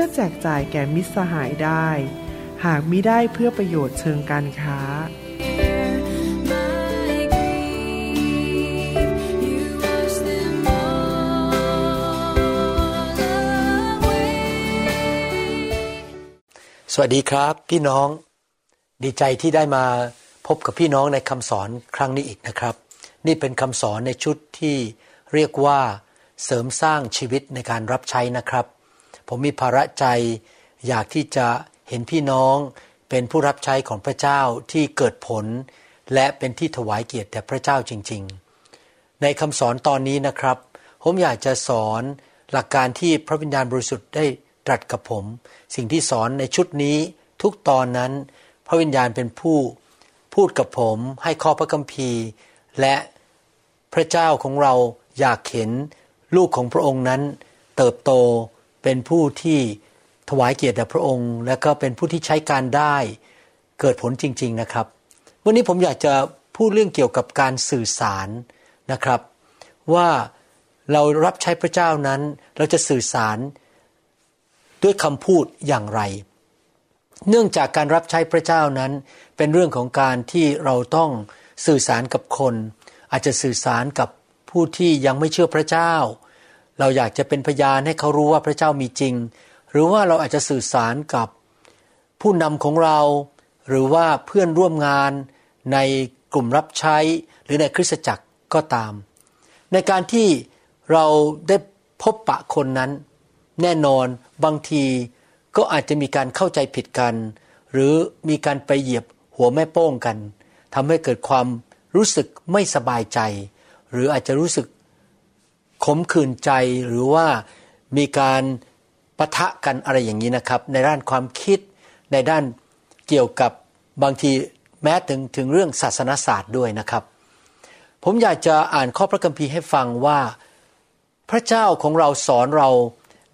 พื่อแจกจ่ายแก่มิตรสหายได้ หากมิได้เพื่อประโยชน์เชิงการค้า สวัสดีครับ พี่น้อง ดีใจที่ได้มาพบกับพี่น้องในคำสอนครั้งนี้อีกนะครับ นี่เป็นคำสอนในชุดที่เรียกว่าเสริมสร้างชีวิตในการรับใช้นะครับ ผมมีภาระใจ อยากที่จะเห็นพี่น้องเป็นผู้รับใช้ของพระเจ้าที่เกิดผล และเป็นที่ถวายเกียรติแด่พระเจ้าจริง ๆ ในคำสอนตอนนี้นะครับ ผมอยากจะสอนหลักการที่พระวิญญาณบริสุทธิ์ได้ตรัสกับผม สิ่งที่สอนในชุดนี้ทุกตอนนั้น พระวิญญาณเป็นผู้พูดกับผมให้ข้อพระคัมภีร์ และพระเจ้าของเราอยากเห็นลูกของพระองค์นั้น เติบโต เป็นผู้ที่ถวายเกียรติแด่พระองค์ และก็เป็นผู้ที่ใช้การได้เกิดผลจริง ๆนะครับ วันนี้ผมอยากจะพูดเรื่องเกี่ยวกับการสื่อสารนะครับ ว่าเรารับใช้พระเจ้านั้น เราจะสื่อสารด้วยคำพูดอย่างไร เนื่องจากการรับใช้พระเจ้านั้น เป็นเรื่องของการที่เราต้องสื่อสารกับคน อาจจะสื่อสารกับผู้ที่ยังไม่เชื่อพระเจ้า เราอยากจะเป็นพยานให้เขารู้ว่าพระเจ้ามีจริง หรือว่าเราอาจจะสื่อสารกับผู้นำของเรา หรือว่าเพื่อนร่วมงานในกลุ่มรับใช้ หรือในคริสตจักรก็ตาม ในการที่เราได้พบปะคนนั้น แน่นอนบางทีก็อาจจะมีการเข้าใจผิดกัน หรือมีการไปเหยียบหัวแม่โป้งกันทำให้เกิดความรู้สึกไม่สบายใจ หรืออาจจะรู้สึก ขมขื่นใจหรือว่ามีการปะทะกันอะไรอย่างนี้นะครับ ในด้านความคิดในด้านเกี่ยวกับบางทีแม้ถึงถึงเรื่องศาสนศาสตร์ด้วยนะครับ ผมอยากจะอ่านข้อพระคัมภีร์ให้ฟังว่า พระเจ้าของเราสอนเรา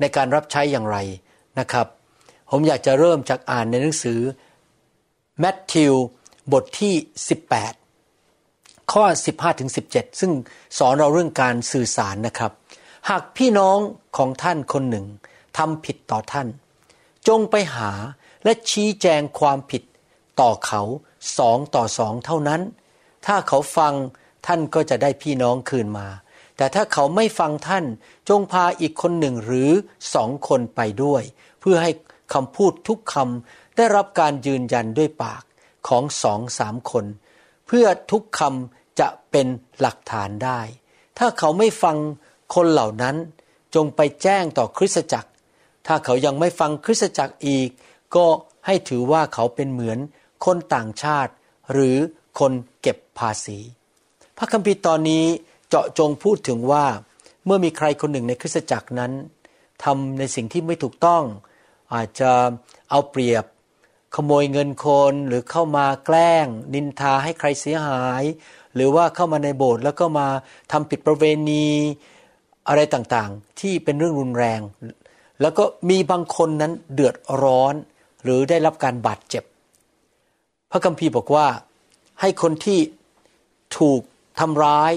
ในการรับใช้อย่างไรนะครับ ผมอยากจะเริ่มจากอ่านในหนังสือแมทธิวบทที่ 18 ข้อ 15ถึง17 ซึ่งสอนเราเรื่องการสื่อสารนะครับ หากพี่น้องของท่านคนหนึ่งทำผิดต่อท่าน จงไปหาและชี้แจงความผิดต่อเขาสองต่อสองเท่านั้น ถ้าเขาฟังท่านก็จะได้พี่น้องคืนมา แต่ถ้าเขาไม่ฟังท่านจงพาอีกคนหนึ่งหรือสองคนไปด้วย เพื่อให้คำพูดทุกคำได้รับการยืนยันด้วยปากของสองสามคน เพื่อทุกคำจะเป็นหลักฐานได้ ถ้าเขาไม่ฟังคนเหล่านั้นจงไปแจ้งต่อคริสตจักร ถ้าเขายังไม่ฟังคริสตจักรอีก ก็ให้ถือว่าเขาเป็นเหมือนคนต่างชาติ หรือคนเก็บภาษี พระคัมภีร์ตอนนี้เจาะจงพูดถึงว่า เมื่อมีใครคนหนึ่งในคริสตจักรนั้นทำในสิ่งที่ไม่ถูกต้อง อาจจะเอาเปรียบ ขโมยเงินคนหรือเข้ามาแกล้ง นินทาให้ใครเสียหาย หรือว่าเข้ามาในโบสถ์แล้วก็มาทำผิดประเวณีอะไรต่างๆ ที่เป็นเรื่องรุนแรง แล้วก็มีบางคนนั้นเดือดร้อน หรือได้รับการบาดเจ็บ พระคัมภีร์บอกว่าให้คนที่ถูกทำร้าย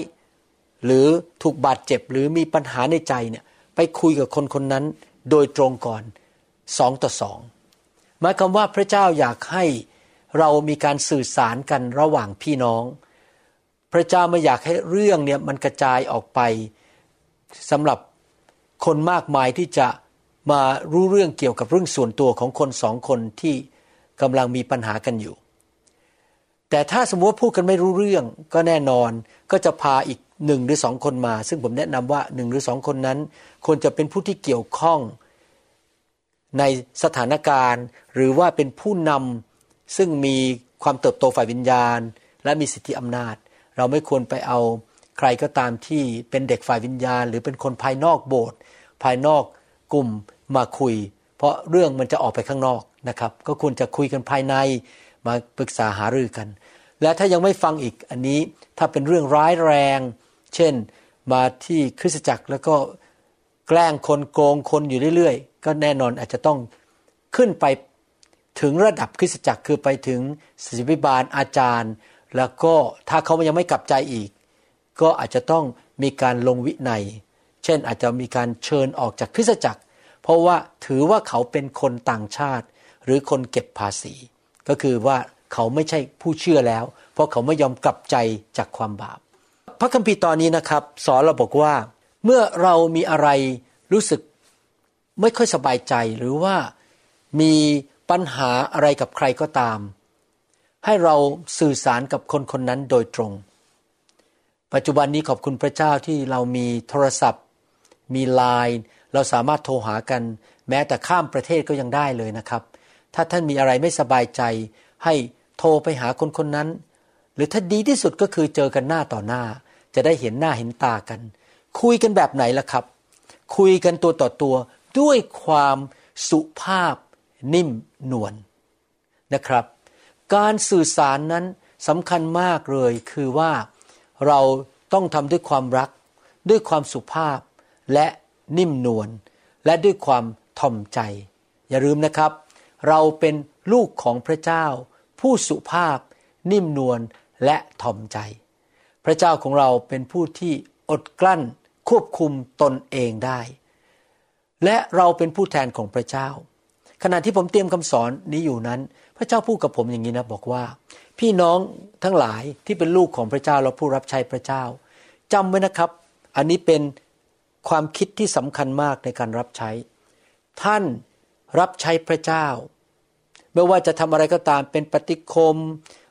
หรือถูกบาดเจ็บ หรือมีปัญหาในใจเนี่ยไปคุยกับคนคนนั้นโดยตรงก่อนสองต่อสอง หมายความว่าพระเจ้าอยากให้เรามีการสื่อสารกันระหว่างพี่น้อง พระเจ้าไม่อยากให้เรื่องเนี่ยมันกระจายออกไปสำหรับคนมากมายที่จะมารู้เรื่องเกี่ยวกับเรื่องส่วนตัวของคนสองคนที่กำลังมีปัญหากันอยู่ แต่ถ้าสมมติว่าพูดกันไม่รู้เรื่องก็แน่นอนก็จะพาอีกหนึ่งหรือสองคนมา ซึ่งผมแนะนำว่าหนึ่งหรือสองคนนั้นควรจะเป็นผู้ที่เกี่ยวข้อง ในสถานการณ์ หรือว่าเป็นผู้นำซึ่งมีความเติบโตฝ่ายวิญญาณ และมีสิทธิอำนาจ เราไม่ควรไปเอาใครก็ตามที่เป็นเด็กฝ่ายวิญญาณ หรือเป็นคนภายนอกโบสถ์ภายนอกกลุ่มมาคุย เพราะเรื่องมันจะออกไปข้างนอกนะครับ ก็ควรจะคุยกันภายในมาปรึกษาหารือกัน และถ้ายังไม่ฟังอีกอันนี้ถ้าเป็นเรื่องร้ายแรง เช่น มาที่คริสตจักรแล้วก็ แกล้งคนโกงคนอยู่เรื่อยๆ ก็แน่นอนอาจจะต้องขึ้นไปถึงระดับคริสตจักรคือไปถึงศิบิบาลอาจารย์ แล้วก็ถ้าเขายังไม่กลับใจอีก ก็อาจจะต้องมีการลงวินัย เช่นอาจจะมีการเชิญออกจากคริสตจักร เพราะว่าถือว่าเขาเป็นคนต่างชาติ หรือคนเก็บภาษี ก็คือว่าเขาไม่ใช่ผู้เชื่อแล้ว เพราะเขาไม่ยอมกลับใจจากความบาป พระคัมภีร์ตอนนี้นะครับ สอนเราบอกว่า เมื่อเรามีอะไรรู้สึกไม่ค่อยสบายใจหรือว่ามีปัญหาอะไรกับใครก็ตาม ให้เราสื่อสารกับคนคนนั้นโดยตรง ปัจจุบันนี้ขอบคุณพระเจ้าที่เรามีโทรศัพท์ มีไลน์เราสามารถโทรหากัน แม้แต่ข้ามประเทศก็ยังได้เลยนะครับ ถ้าท่านมีอะไรไม่สบายใจ ให้โทรไปหาคนคนนั้น หรือถ้าดีที่สุดก็คือเจอกันหน้าต่อหน้า จะได้เห็นหน้าเห็นตากัน คุยกันแบบไหนล่ะครับ คุยกันตัวต่อตัวด้วยความสุภาพนิ่มนวลนนะครับ การสื่อสารนั้นสำคัญมากเลยคือว่าเราต้องทำด้วยความรัก ด้วยความสุภาพและนิ่มนวลและด้วยความทอมใจ อย่าลืมนะครับ เราเป็นลูกของพระเจ้า ผู้สุภาพ นิ่มนวลและทอมใจ พระเจ้าของเราเป็นผู้ที่อดกลั้น ควบคุมตนเองได้ และเราเป็นผู้แทนของพระเจ้า ขณะที่ผมเตรียมคำสอนนี้อยู่นั้น พระเจ้าพูดกับผมอย่างนี้นะบอกว่า พี่น้องทั้งหลายที่เป็นลูกของพระเจ้าและผู้รับใช้พระเจ้าจำไว้นะครับ อันนี้เป็นความคิดที่สำคัญมากในการรับใช้ ท่านรับใช้พระเจ้า ไม่ว่าจะทำอะไรก็ตามเป็นปฏิคม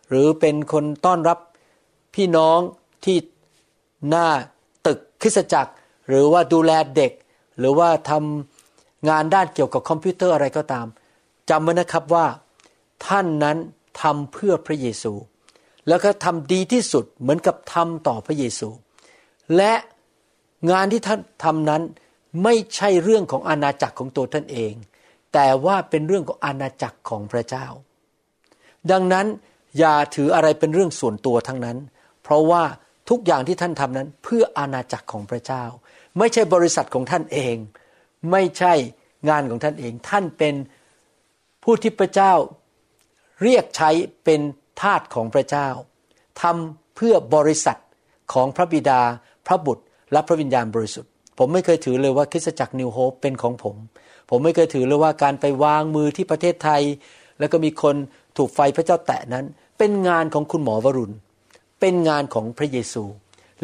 หรือเป็นคนต้อนรับพี่น้องที่หน้า คริสจักร หรือว่าดูแลเด็ก หรือว่าทำงานด้านเกี่ยวกับคอมพิวเตอร์อะไรก็ตามจำไว้นะครับว่าท่านนั้นทำเพื่อพระเยซู แล้วก็ทำดีที่สุดเหมือนกับทำต่อพระเยซู และงานที่ท่านทำนั้นไม่ใช่เรื่องของอาณาจักรของตัวท่านเอง แต่ว่าเป็นเรื่องของอาณาจักรของพระเจ้า ดังนั้นอย่าถืออะไรเป็นเรื่องส่วนตัวทั้งนั้น เพราะว่า ทุกอย่างที่ท่านทำนั้นเพื่ออาณาจักรของพระเจ้า ไม่ใช่บริษัทของท่านเอง ไม่ใช่งานของท่านเอง ท่านเป็นผู้ที่พระเจ้าเรียกใช้เป็นทาสของพระเจ้าทำเพื่อบริษัทของพระบิดา พระบุตร และพระวิญญาณบริสุทธิ์ ผมไม่เคยถือเลยว่าคริสตจักรนิวโฮปเป็นของผม ผมไม่เคยถือเลยว่าการไปวางมือที่ประเทศไทย แล้วก็มีคนถูกไฟพระเจ้าแตะนั้น เป็นงานของคุณหมอวรุณ เป็นงานของพระเยซู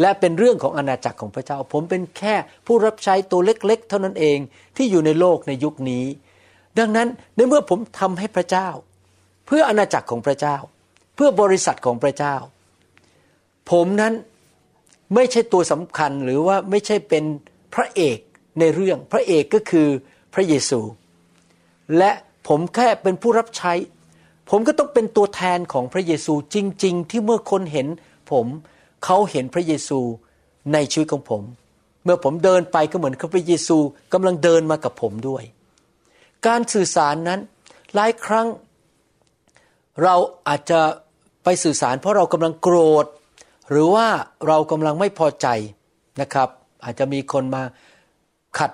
และเป็นเรื่องของอาณาจักรของพระเจ้า ผมเป็นแค่ผู้รับใช้ตัวเล็กๆ เท่านั้นเองที่อยู่ในโลกในยุคนี้ ดังนั้นในเมื่อผมทำให้พระเจ้า เพื่ออาณาจักรของพระเจ้า เพื่อบริษัทของพระเจ้า ผมนั้นไม่ใช่ตัวสำคัญหรือว่าไม่ใช่เป็นพระเอกในเรื่องพระเอกก็คือพระเยซู และผมแค่เป็นผู้รับใช้ ผมก็ต้องเป็นตัวแทนของพระเยซูจริง ๆ ที่เมื่อคนเห็น ผมเขาเห็นพระเยซูในชีวิตของผม เมื่อผมเดินไปก็เหมือนกับพระเยซูกำลังเดินมากับผมด้วย การสื่อสารนั้นหลายครั้งเราอาจจะไปสื่อสาร เพราะเรากำลังโกรธ หรือว่าเรากำลังไม่พอใจนะครับ อาจจะมีคนมาขัด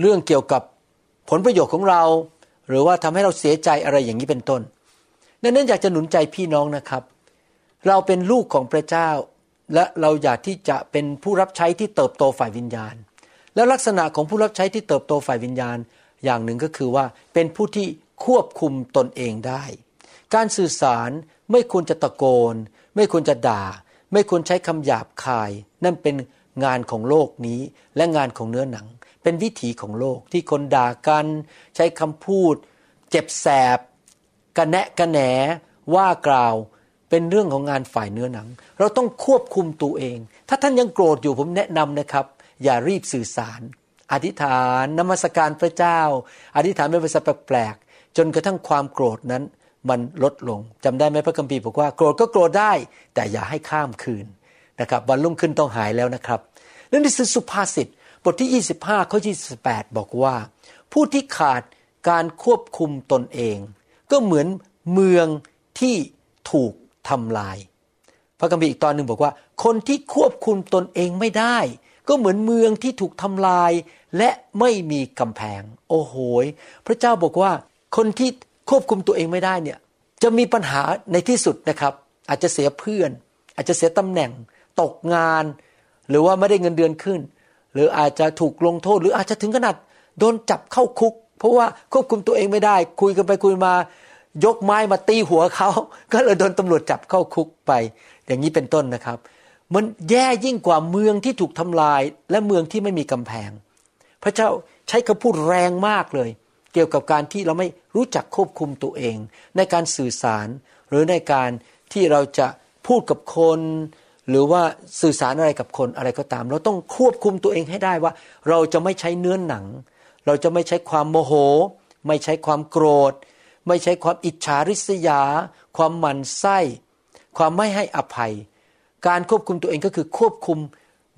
เรื่องเกี่ยวกับผลประโยชน์ของเรา หรือว่าทำให้เราเสียใจอะไรอย่างนี้เป็นต้นดังนั้นอยากจะหนุนใจพี่น้องนะครับ เราเป็นลูกของพระเจ้า และเราอยากที่จะเป็นผู้รับใช้ที่เติบโตฝ่ายวิญญาณ และลักษณะของผู้รับใช้ที่เติบโตฝ่ายวิญญาณ อย่างหนึ่งก็คือว่าเป็นผู้ที่ควบคุมตนเองได้ การสื่อสารไม่ควรจะตะโกน ไม่ควรจะด่า ไม่ควรใช้คำหยาบคาย นั่นเป็นงานของโลกนี้และงานของเนื้อหนัง เป็นวิถีของโลกที่คนด่ากัน ใช้คำพูด เจ็บแสบกระแนะกระแหนว่ากล่าว เป็นเรื่องของงานฝ่ายเนื้อหนัง เราต้องควบคุมตัวเอง ถ้าท่านยังโกรธอยู่ผมแนะนำนะครับ อย่ารีบสื่อสาร อธิษฐานนมัสการพระเจ้า อธิษฐานเป็นภาษาแปลกๆจนกระทั่งความโกรธนั้นมันลดลงจำได้ไหมพระคัมภีร์บอกว่าโกรธก็โกรธได้ แต่อย่าให้ข้ามคืนนะครับวันรุ่งขึ้นต้องหายแล้วนะครับนั่นคือสุภาษิตบทที่ 25ข้อ28 บอกว่า ผู้ที่ขาดการควบคุมตนเอง ก็เหมือนเมืองที่ถูก ทำลาย พระคัมภีร์อีกตอนหนึ่งบอกว่า คนที่ควบคุมตนเองไม่ได้ ก็เหมือนเมืองที่ถูกทำลาย และไม่มีกำแพง โอ้โหพระเจ้าบอกว่า คนที่ควบคุมตัวเองไม่ได้เนี่ยจะมีปัญหาในที่สุดนะครับ อาจจะเสียเพื่อน อาจจะเสียตำแหน่ง ตกงาน หรือว่าไม่ได้เงินเดือนขึ้น หรืออาจจะถูกลงโทษ หรืออาจจะถึงขนาดโดนจับเข้าคุก เพราะว่าควบคุมตัวเองไม่ได้ คุยกันไปคุยมา ยกไม้มาตีหัวเขา ก็เลยโดนตำรวจจับเข้าคุกไป อย่างนี้เป็นต้นนะครับ มันแย่ยิ่งกว่าเมืองที่ถูกทำลายและเมืองที่ไม่มีกำแพง พระเจ้าใช้คำพูดแรงมากเลย เกี่ยวกับการที่เราไม่รู้จักควบคุมตัวเอง ในการสื่อสาร หรือในการที่เราจะพูดกับคน หรือว่าสื่อสารอะไรกับคนอะไรก็ตาม เราต้องควบคุมตัวเองให้ได้ว่า เราจะไม่ใช้เนื้อหนัง เราจะไม่ใช้ความโมโห ไม่ใช้ความโกรธ ไม่ใช้ความอิจฉาริษยา ความหมั่นไส้ ความไม่ให้อภัย การควบคุมตัวเองก็คือควบคุม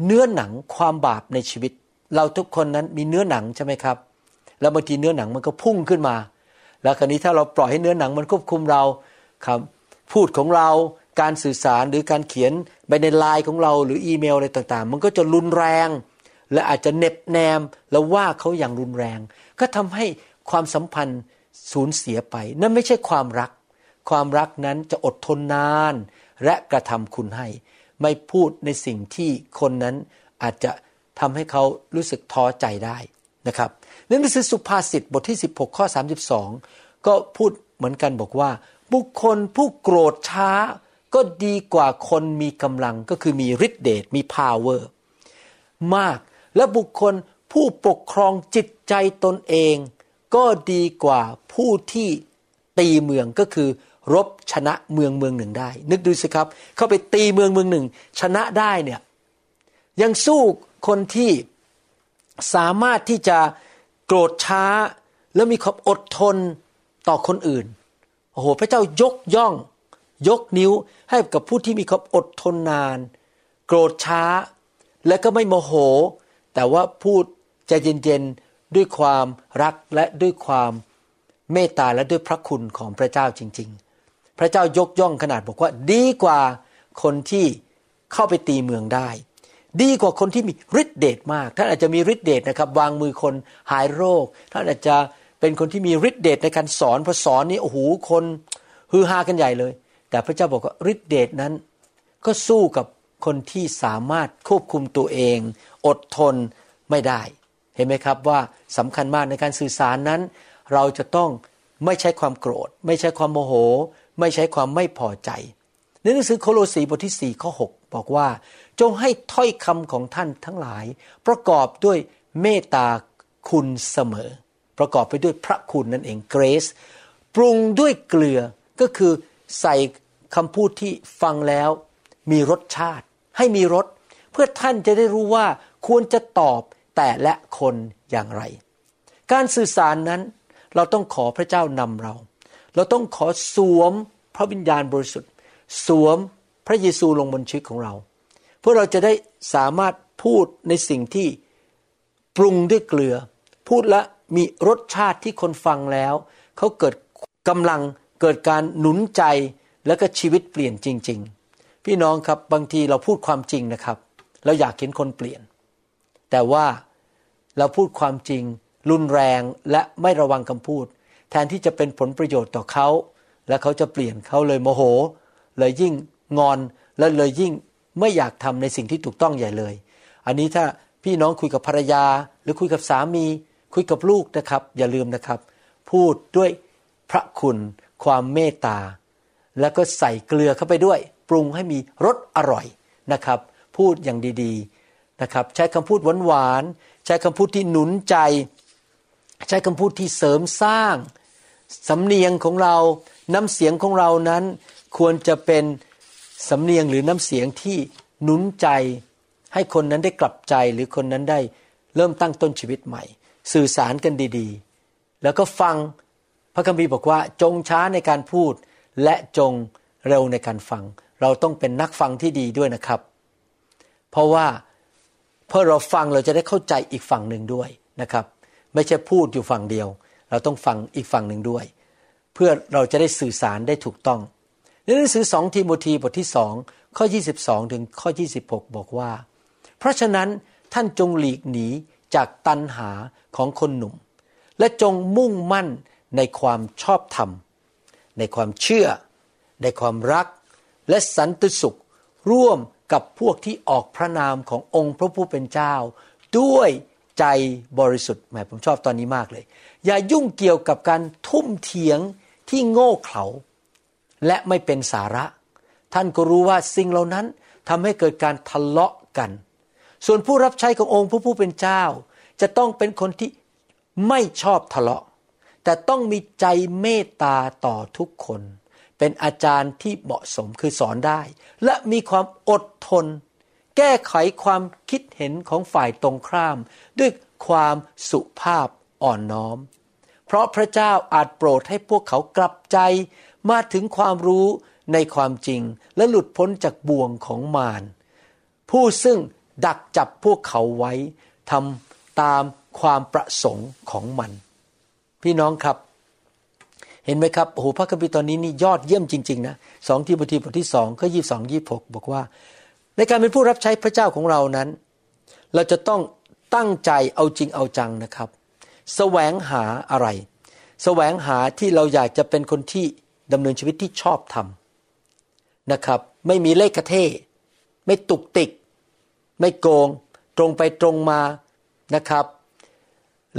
เนื้อหนังความบาปในชีวิต เราทุกคนนั้นมีเนื้อหนังใช่ไหมครับ แล้วบางทีเนื้อหนังมันก็พุ่งขึ้นมา แล้วคราวนี้ถ้าเราปล่อยให้เนื้อหนังมันควบคุมเราครับพูดของเราการสื่อสารหรือการเขียนไปในไลน์ของเราหรืออีเมลอะไรต่างๆ มันก็จะรุนแรง และอาจจะเน็บแนม แล้วว่าเขาอย่างรุนแรง ก็ทำให้ความสัมพันธ์ สูญเสียไป นั่นไม่ใช่ความรัก ความรักนั้นจะอดทนนาน และกระทำคุณให้ ไม่พูดในสิ่งที่คนนั้นอาจจะทำให้เขารู้สึกท้อใจได้นะครับหนังสือสุภาษิตบทที่ 16 ข้อ 32 ก็พูดเหมือนกันบอกว่า บุคคลผู้โกรธช้าก็ดีกว่าคนมีกำลังก็คือมีฤทธิเดชมี power มาก และบุคคลผู้ปกครองจิตใจตนเอง ก็ดีกว่าผู้ที่ตีเมืองก็คือ รบชนะเมืองเมืองหนึ่งได้ นึกดูสิครับ เข้าไปตีเมืองเมืองหนึ่ง ชนะได้เนี่ยยังสู้คนที่สามารถที่จะโกรธช้า แล้วมีความอดทนต่อคนอื่นโอ้โหพระเจ้ายกย่อง ยกนิ้วให้กับผู้ที่มีความอดทนนาน โกรธช้า และก็ไม่โมโห แต่ว่าพูดใจเย็นๆ ด้วยความรักและด้วยความเมตตาและด้วยพระคุณของพระเจ้าจริง ๆ พระเจ้ายกย่องขนาดบอกว่าดีกว่าคนที่เข้าไปตีเมืองได้ ดีกว่าคนที่มีฤทธิเดชมากท่านอาจจะมีฤทธิเดชนะครับวางมือคนหายโรคท่านอาจจะเป็นคนที่มีฤทธิเดชในการสอนพอสอนนี่โอ้โหคนฮือฮากันใหญ่เลย แต่พระเจ้าบอกว่าฤทธิเดชนั้น ก็สู้กับคนที่สามารถควบคุมตัวเอง อดทนไม่ได้ เห็นไหมครับว่าสำคัญมากในการสื่อสารนั้น เราจะต้องไม่ใช้ความโกรธ ไม่ใช้ความโมโห ไม่ใช้ความไม่พอใจในหนังสือโคโลสีบทที่ 4 ข้อ 6 บอกว่า จงให้ถ้อยคำของท่านทั้งหลาย ประกอบด้วยเมตตาคุณเสมอ ประกอบไปด้วยพระคุณนั่นเองเกรซปรุงด้วยเกลือก็คือใส่คำพูดที่ฟังแล้ว มีรสชาติ ให้มีรสเพื่อท่านจะได้รู้ว่าควรจะตอบ แต่และคนอย่างไร การสื่อสารนั้นเราต้องขอพระเจ้านำเรา เราต้องขอสวมพระวิญญาณบริสุทธิ์ สวมพระเยซูลงบนชีวิตของเรา เพื่อเราจะได้สามารถพูดในสิ่งที่ปรุงด้วยเกลือ พูดและมีรสชาติที่คนฟังแล้ว เขาเกิดกำลังเกิดการหนุนใจแล้วก็ชีวิตเปลี่ยนจริง ๆ พี่น้องครับบางทีเราพูดความจริงนะครับ เราอยากเห็นคนเปลี่ยน แต่ว่า เราพูดความจริง รุนแรงและไม่ระวังคำพูด แทนที่จะเป็นผลประโยชน์ต่อเขา และเขาจะเปลี่ยนเขาเลยโมโห เลยยิ่งงอนและเลยยิ่งไม่อยากทำในสิ่งที่ถูกต้องใหญ่เลย อันนี้ถ้าพี่น้องคุยกับภรรยา หรือคุยกับสามี คุยกับลูกนะครับ อย่าลืมนะครับ พูดด้วยพระคุณ ความเมตตา แล้วก็ใส่เกลือเข้าไปด้วย ปรุงให้มีรสอร่อยนะครับ พูดอย่างดีๆนะครับ ใช้คำพูดหวาน ใช้คำพูดที่หนุนใจ ใช้คำพูดที่เสริมสร้าง สำเนียงของเราน้ำเสียงของเรานั้น ควรจะเป็นสำเนียงหรือน้ำเสียงที่หนุนใจ ให้คนนั้นได้กลับใจหรือคนนั้นได้เริ่มตั้งต้นชีวิตใหม่ สื่อสารกันดีๆ แล้วก็ฟังพระคัมภีร์บอกว่าจงช้าในการพูดและจงเร็วในการฟัง เราต้องเป็นนักฟังที่ดีด้วยนะครับ เพราะว่า เพื่อเราฟังเราจะได้เข้าใจอีกฝั่งหนึ่งด้วยนะครับ ไม่ใช่พูดอยู่ฝั่งเดียว เราต้องฟังอีกฝั่งหนึ่งด้วย เพื่อเราจะได้สื่อสารได้ถูกต้องในหนังสือสองทิโมธีบทที่สองข้อ 22 ถึงข้อ 26 บอกว่า เพราะฉะนั้นท่านจงหลีกหนีจากตันหาของคนหนุ่ม และจงมุ่งมั่นในความชอบธรรม ในความเชื่อ ในความรัก และสันติสุข ร่วม กับพวกที่ออกพระนามขององค์พระผู้เป็นเจ้า ด้วยใจบริสุทธิ์แหมผมชอบตอนนี้มากเลย อย่ายุ่งเกี่ยวกับการทุ่มเถียงที่โง่เขลาและไม่เป็นสาระ ท่านก็รู้ว่าสิ่งเหล่านั้นทำให้เกิดการทะเลาะกัน ส่วนผู้รับใช้ขององค์พระผู้เป็นเจ้า จะต้องเป็นคนที่ไม่ชอบทะเลาะ แต่ต้องมีใจเมตตาต่อทุกคน เป็นอาจารย์ที่เหมาะสมคือสอนได้ และมีความอดทน แก้ไขความคิดเห็นของฝ่ายตรงข้าม ด้วยความสุภาพอ่อนน้อม เพราะพระเจ้าอาจโปรดให้พวกเขากลับใจมาถึงความรู้ในความจริงและหลุดพ้นจากบ่วงของมารผู้ซึ่งดักจับพวกเขาไว้ทำตามความประสงค์ของมัน พี่น้องครับ เห็นไหมครับ โอ้โหพระคัมภีร์ตอนนี้นี่ยอดเยี่ยมจริง ๆ นะสองที่บทีบทที่สองข้อยี่สองยี่หกบอกว่า ในการเป็นผู้รับใช้พระเจ้าของเรานั้น เราจะต้องตั้งใจเอาจริงเอาจังนะครับแสวงหาอะไรแสวงหาที่เราอยากจะเป็นคนที่ดำเนินชีวิตที่ชอบธรรมนะครับ ไม่มีเลขกระเทไม่ตุกติก ไม่โกง ตรงไปตรงมานะครับ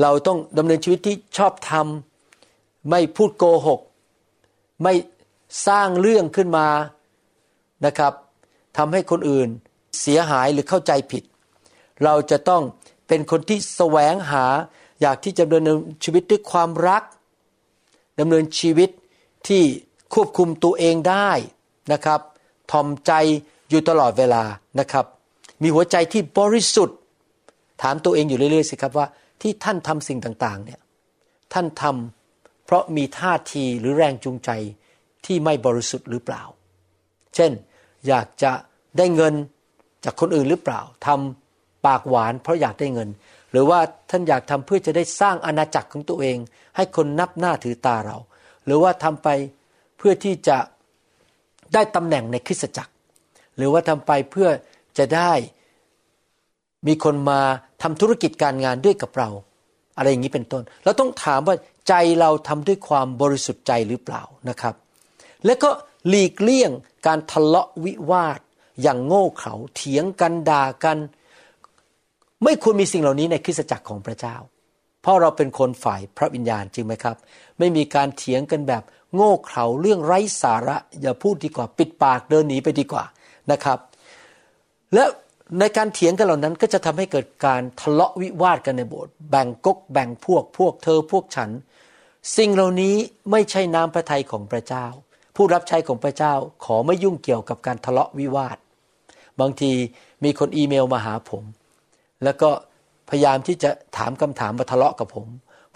เราต้องดำเนินชีวิตที่ชอบธรรม ไม่พูดโกหก ไม่สร้างเรื่องขึ้นมานะครับทำให้คนอื่นเสียหายหรือเข้าใจผิด เราจะต้องเป็นคนที่แสวงหาอยากที่จะดำเนินชีวิตด้วยความรักดำเนินชีวิตที่ควบคุมตัวเองได้นะครับทอมใจอยู่ตลอดเวลานะครับ มีหัวใจที่บริสุทธิ์ ถามตัวเองอยู่เรื่อยๆสิครับว่าที่ท่านทำสิ่งต่างๆเนี่ยท่านทำ เพราะมีท่าทีหรือแรงจูงใจที่ไม่บริสุทธิ์หรือเปล่า เช่น อยากจะได้เงินจากคนอื่นหรือเปล่าทำปากหวานเพราะอยากได้เงิน หรือว่าท่านอยากทำเพื่อจะได้สร้างอาณาจักรของตัวเอง ให้คนนับหน้าถือตาเรา หรือว่าทำไปเพื่อที่จะได้ตำแหน่งในคริสตจักร หรือว่าทำไปเพื่อจะได้มีคนมาทำธุรกิจการงานด้วยกับเรา อะไรอย่างนี้เป็นต้น เราต้องถามว่าใจเราทำด้วยความบริสุทธิ์ใจหรือเปล่านะครับ และก็หลีกเลี่ยงการทะเลาะวิวาท อย่างโง่เขลาเถียงกันด่ากัน ไม่ควรมีสิ่งเหล่านี้ในคริสตจักรของพระเจ้า เพราะเราเป็นคนฝ่ายพระวิญญาณจริงไหมครับ ไม่มีการเถียงกันแบบโง่เขลาเรื่องไร้สาระ อย่าพูดดีกว่า ปิดปากเดินหนีไปดีกว่านะครับ และ ในการเถียงกันเหล่านั้นก็จะทำให้เกิดการทะเลาะวิวาทกันในโบสถ์แบ่งก๊กแบ่งพวกพวกเธอพวกฉัน สิ่งเหล่านี้ไม่ใช่น้ำพระทัยของพระเจ้า ผู้รับใช้ของพระเจ้าขอไม่ยุ่งเกี่ยวกับการทะเลาะวิวาท บางทีมีคนอีเมลมาหาผม แล้วก็พยายามที่จะถามคำถามมาทะเลาะกับผม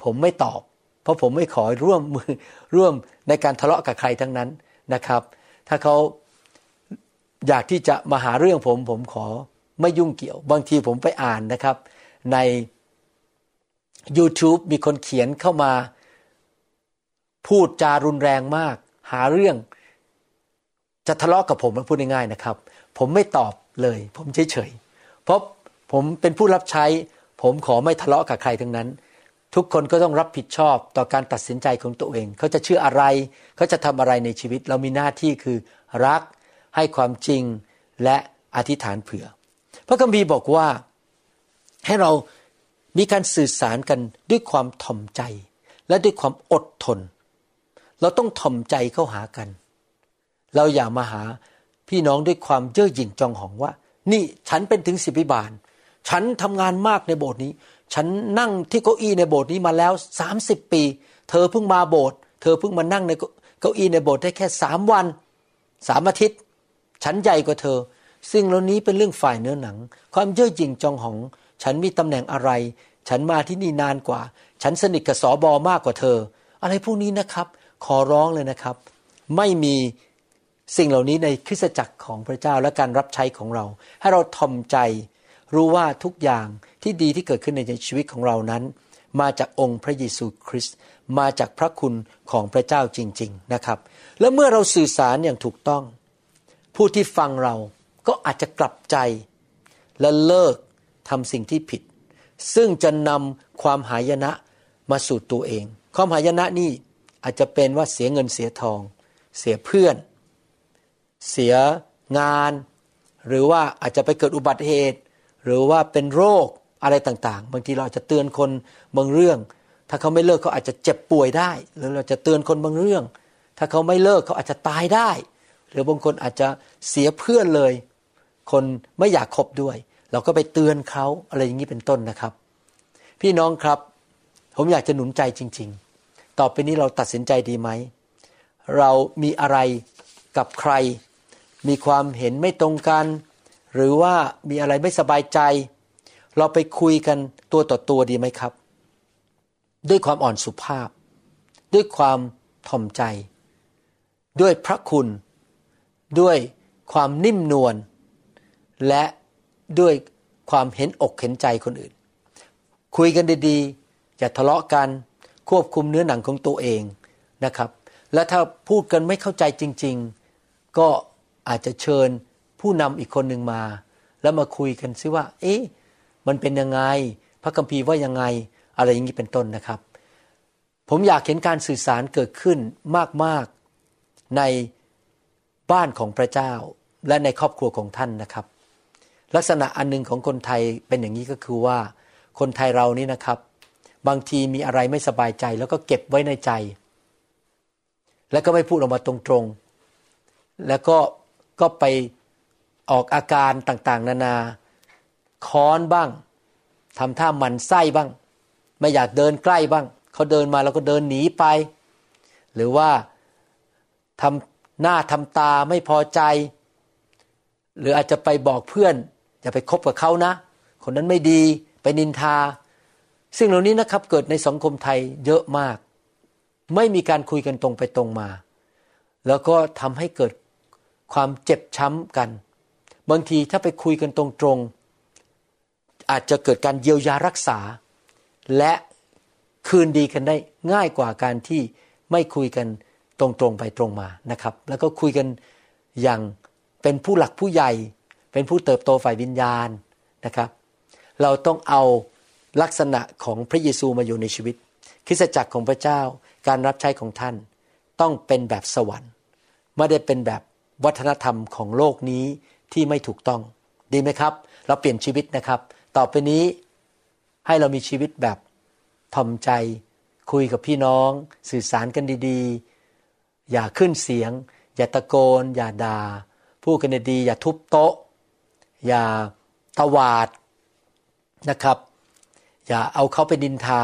ผมไม่ตอบ เพราะผมไม่ขอร่วมมือร่วมในการทะเลาะกับใครทั้งนั้นนะครับ ถ้าเขาอยากที่จะมาหาเรื่องผมผมขอ ไม่ยุ่งเกี่ยว บางทีผมไปอ่านนะครับ ใน YouTube มีคนเขียนเข้ามา พูดจารุนแรงมาก หาเรื่อง จะทะเลาะกับผมพูดง่ายๆนะครับ ผมไม่ตอบเลย ผมเฉยๆเพราะผมเป็นผู้รับใช้ ผมขอไม่ทะเลาะกับใครทั้งนั้น ทุกคนก็ต้องรับผิดชอบต่อการตัดสินใจของตัวเอง เขาจะเชื่ออะไร เขาจะทำอะไรในชีวิต เรามีหน้าที่คือรักให้ความจริงและอธิษฐานเผื่อ พระคัมภีร์บอกว่าให้เรามีการสื่อสารกันด้วยความถ่อมใจ และด้วยความอดทน เราต้องถ่อมใจเข้าหากัน เราอย่ามาหาพี่น้องด้วยความเย่อหยิ่งจองหองว่า นี่ฉันเป็นถึงสิบิบาล ฉันทำงานมากในโบสถ์นี้ ฉันนั่งที่เก้าอี้ในโบสถ์นี้มาแล้วสามสิบปี เธอเพิ่งมาโบสถ์เธอเพิ่งมานั่งในเก้าอี้ในโบสถ์ได้แค่สามวันสามอาทิตย์ ฉันใหญ่กว่าเธอ ซึ่งเหล่านี้เป็นเรื่องฝ่ายเนื้อหนัง ความเย่อหยิ่งจองหอง ฉันมีตำแหน่งอะไร ฉันมาที่นี่นานกว่า ฉันสนิทกับสอบอมากกว่าเธอ อะไรพวกนี้นะครับ ขอร้องเลยนะครับ ไม่มีสิ่งเหล่านี้ในคริสตจักรของพระเจ้าและการรับใช้ของเรา ให้เราทอมใจ รู้ว่าทุกอย่างที่ดีที่เกิดขึ้นในชีวิตของเรานั้น มาจากองค์พระเยซูคริสต์มาจากพระคุณของพระเจ้าจริง ๆนะครับ แล้วเมื่อเราสื่อสารอย่างถูกต้อง ผู้ที่ฟังเรา ก็อาจจะกลับใจและเลิกทำสิ่งที่ผิด ซึ่งจะนำความหายนะมาสู่ตัวเอง ความหายนะนี่อาจจะเป็นว่าเสียเงินเสียทอง เสียเพื่อน เสียงาน หรือว่าอาจจะไปเกิดอุบัติเหตุ หรือว่าเป็นโรคอะไรต่างๆ บางทีเราอาจจะเตือนคนบางเรื่อง ถ้าเขาไม่เลิกเขาอาจจะเจ็บป่วยได้ หรือเราจะเตือนคนบางเรื่อง ถ้าเขาไม่เลิกเขาอาจจะตายได้ หรือบางคนอาจจะเสียเพื่อนเลย คนไม่อยากคบด้วย เราก็ไปเตือนเขาอะไรอย่างนี้เป็นต้นนะครับ พี่น้องครับ ผมอยากจะหนุนใจจริง ๆ ต่อไปนี้เราตัดสินใจดีไหม เรามีอะไรกับใคร มีความเห็นไม่ตรงกัน หรือว่ามีอะไรไม่สบายใจ เราไปคุยกันตัวต่อตัวดีไหมครับ ด้วยความอ่อนสุภาพ ด้วยความถ่อมใจ ด้วยพระคุณ ด้วยความนิ่มนวล และด้วยความเห็นอกเห็นใจคนอื่น คุยกันดีๆ อย่าทะเลาะกันควบคุมเนื้อหนังของตัวเองนะครับ และถ้าพูดกันไม่เข้าใจจริง ๆ ก็อาจจะเชิญผู้นำอีกคนหนึ่งมา แล้วมาคุยกันซิว่า เอ๊ะมันเป็นยังไง พระคัมภีร์ว่ายังไง อะไรอย่างนี้เป็นต้นนะครับ ผมอยากเห็นการสื่อสารเกิดขึ้นมากๆในบ้านของพระเจ้าและในครอบครัวของท่านนะครับ ลักษณะอันหนึ่งของคนไทยเป็นอย่างนี้ก็คือว่า คนไทยเรานี่นะครับ บางทีมีอะไรไม่สบายใจ แล้วก็เก็บไว้ในใจ แล้วก็ไม่พูดออกมาตรงๆ แล้วก็ก็ไปออกอาการต่างๆ นานาค้อนบ้างทำท่ามันไส้บ้าง ไม่อยากเดินใกล้บ้างเขาเดินมาแล้วก็เดินหนีไป หรือว่าทำหน้าทำตาไม่พอใจ หรืออาจจะไปบอกเพื่อน อย่าไปคบกับเขานะ คนนั้นไม่ดีไปนินทาสิ่งเหล่านี้นะครับเกิดในสังคมไทยเยอะมาก ไม่มีการคุยกันตรงไปตรงมา แล้วก็ทำให้เกิดความเจ็บช้ำกัน บางทีถ้าไปคุยกันตรงๆ อาจจะเกิดการเยียวยารักษา และคืนดีกันได้ง่ายกว่าการที่ไม่คุยกันตรงๆไปตรงมานะครับ แล้วก็คุยกันอย่างเป็นผู้หลักผู้ใหญ่ เป็นผู้เติบโตฝ่ายวิญญาณนะครับ เราต้องเอาลักษณะของพระเยซูมาอยู่ในชีวิต คริสตจักรของพระเจ้าการรับใช้ของท่านต้องเป็นแบบสวรรค์ไม่ได้เป็นแบบวัฒนธรรมของโลกนี้ที่ไม่ถูกต้อง ดีไหมครับ เราเปลี่ยนชีวิตนะครับ ต่อไปนี้ให้เรามีชีวิตแบบทอมใจ คุยกับพี่น้อง สื่อสารกันดีๆ อย่าขึ้นเสียง อย่าตะโกน อย่าดา่าพูดกันดีๆอย่าทุบโต๊ะ อย่าตวาดนะครับ อย่าเอาเขาไปดินทา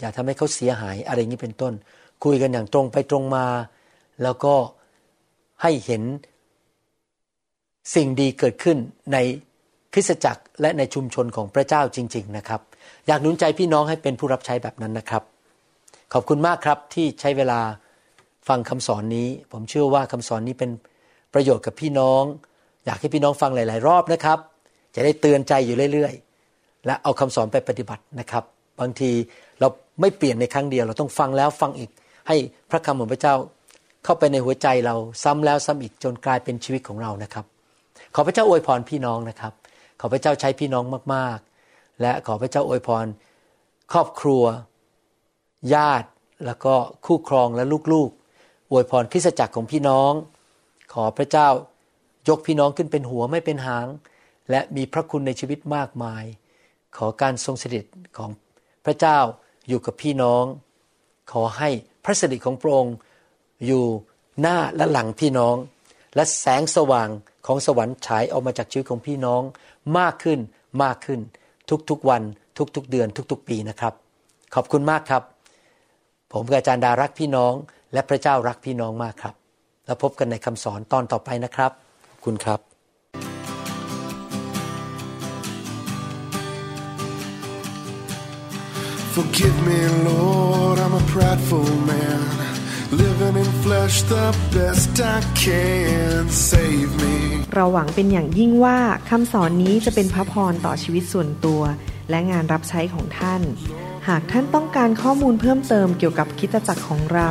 อย่าทำให้เขาเสียหายอะไรอย่างนี้เป็นต้น คุยกันอย่างตรงไปตรงมา แล้วก็ให้เห็นสิ่งดีเกิดขึ้นในคริสตจักรและในชุมชนของพระเจ้าจริง ๆนะครับ อยากหนุนใจพี่น้องให้เป็นผู้รับใช้แบบนั้นนะครับ ขอบคุณมากครับที่ใช้เวลาฟังคำสอนนี้ ผมเชื่อว่าคำสอนนี้เป็นประโยชน์กับพี่น้อง อยากให้พี่น้องฟังหลาย ๆ รอบนะครับ จะได้เตือนใจอยู่เรื่อย ๆ และเอาคำสอนไปปฏิบัตินะครับ บางทีเราไม่เปลี่ยนในครั้งเดียว เราต้องฟังแล้วฟังอีก ให้พระคำของพระเจ้าเข้าไปในหัวใจเราซ้ำแล้วซ้ำอีกจนกลายเป็นชีวิตของเรานะครับ ขอพระเจ้าอวยพรพี่น้องนะครับ ขอพระเจ้าใช้พี่น้องมาก ๆ และขอพระเจ้าอวยพร ครอบครัว ญาติแล้วก็คู่ครองและลูก ๆ อวยพรคริสจักรของพี่น้อง ขอพระเจ้า ยกพี่น้องขึ้นเป็นหัวไม่เป็นหาง และมีพระคุณในชีวิตมากมาย ขอการทรงสถิตของพระเจ้าอยู่กับพี่น้อง ขอให้พระสิริของพระองค์อยู่หน้าและหลังพี่น้อง และแสงสว่างของสวรรค์ฉายออกมาจากชีวิตของพี่น้องมากขึ้นมากขึ้น ทุกๆวันทุกๆเดือนทุกๆ ปีนะครับ ขอบคุณมากครับ ผมกับอาจารย์ดารักพี่น้อง และพระเจ้ารักพี่น้องมากครับ แล้วพบกันในคำสอนตอนต่อไปนะครับ คุณครับ Forgive me Lord I'm a prideful man living in flesh the best I can save me เราหวังเป็นอย่างยิ่งว่าคำสอนนี้จะเป็นพระพรต่อชีวิตส่วนตัว และงานรับใช้ของท่าน หากท่านต้องการข้อมูลเพิ่มเติมเกี่ยวกับคิตจักรของเรา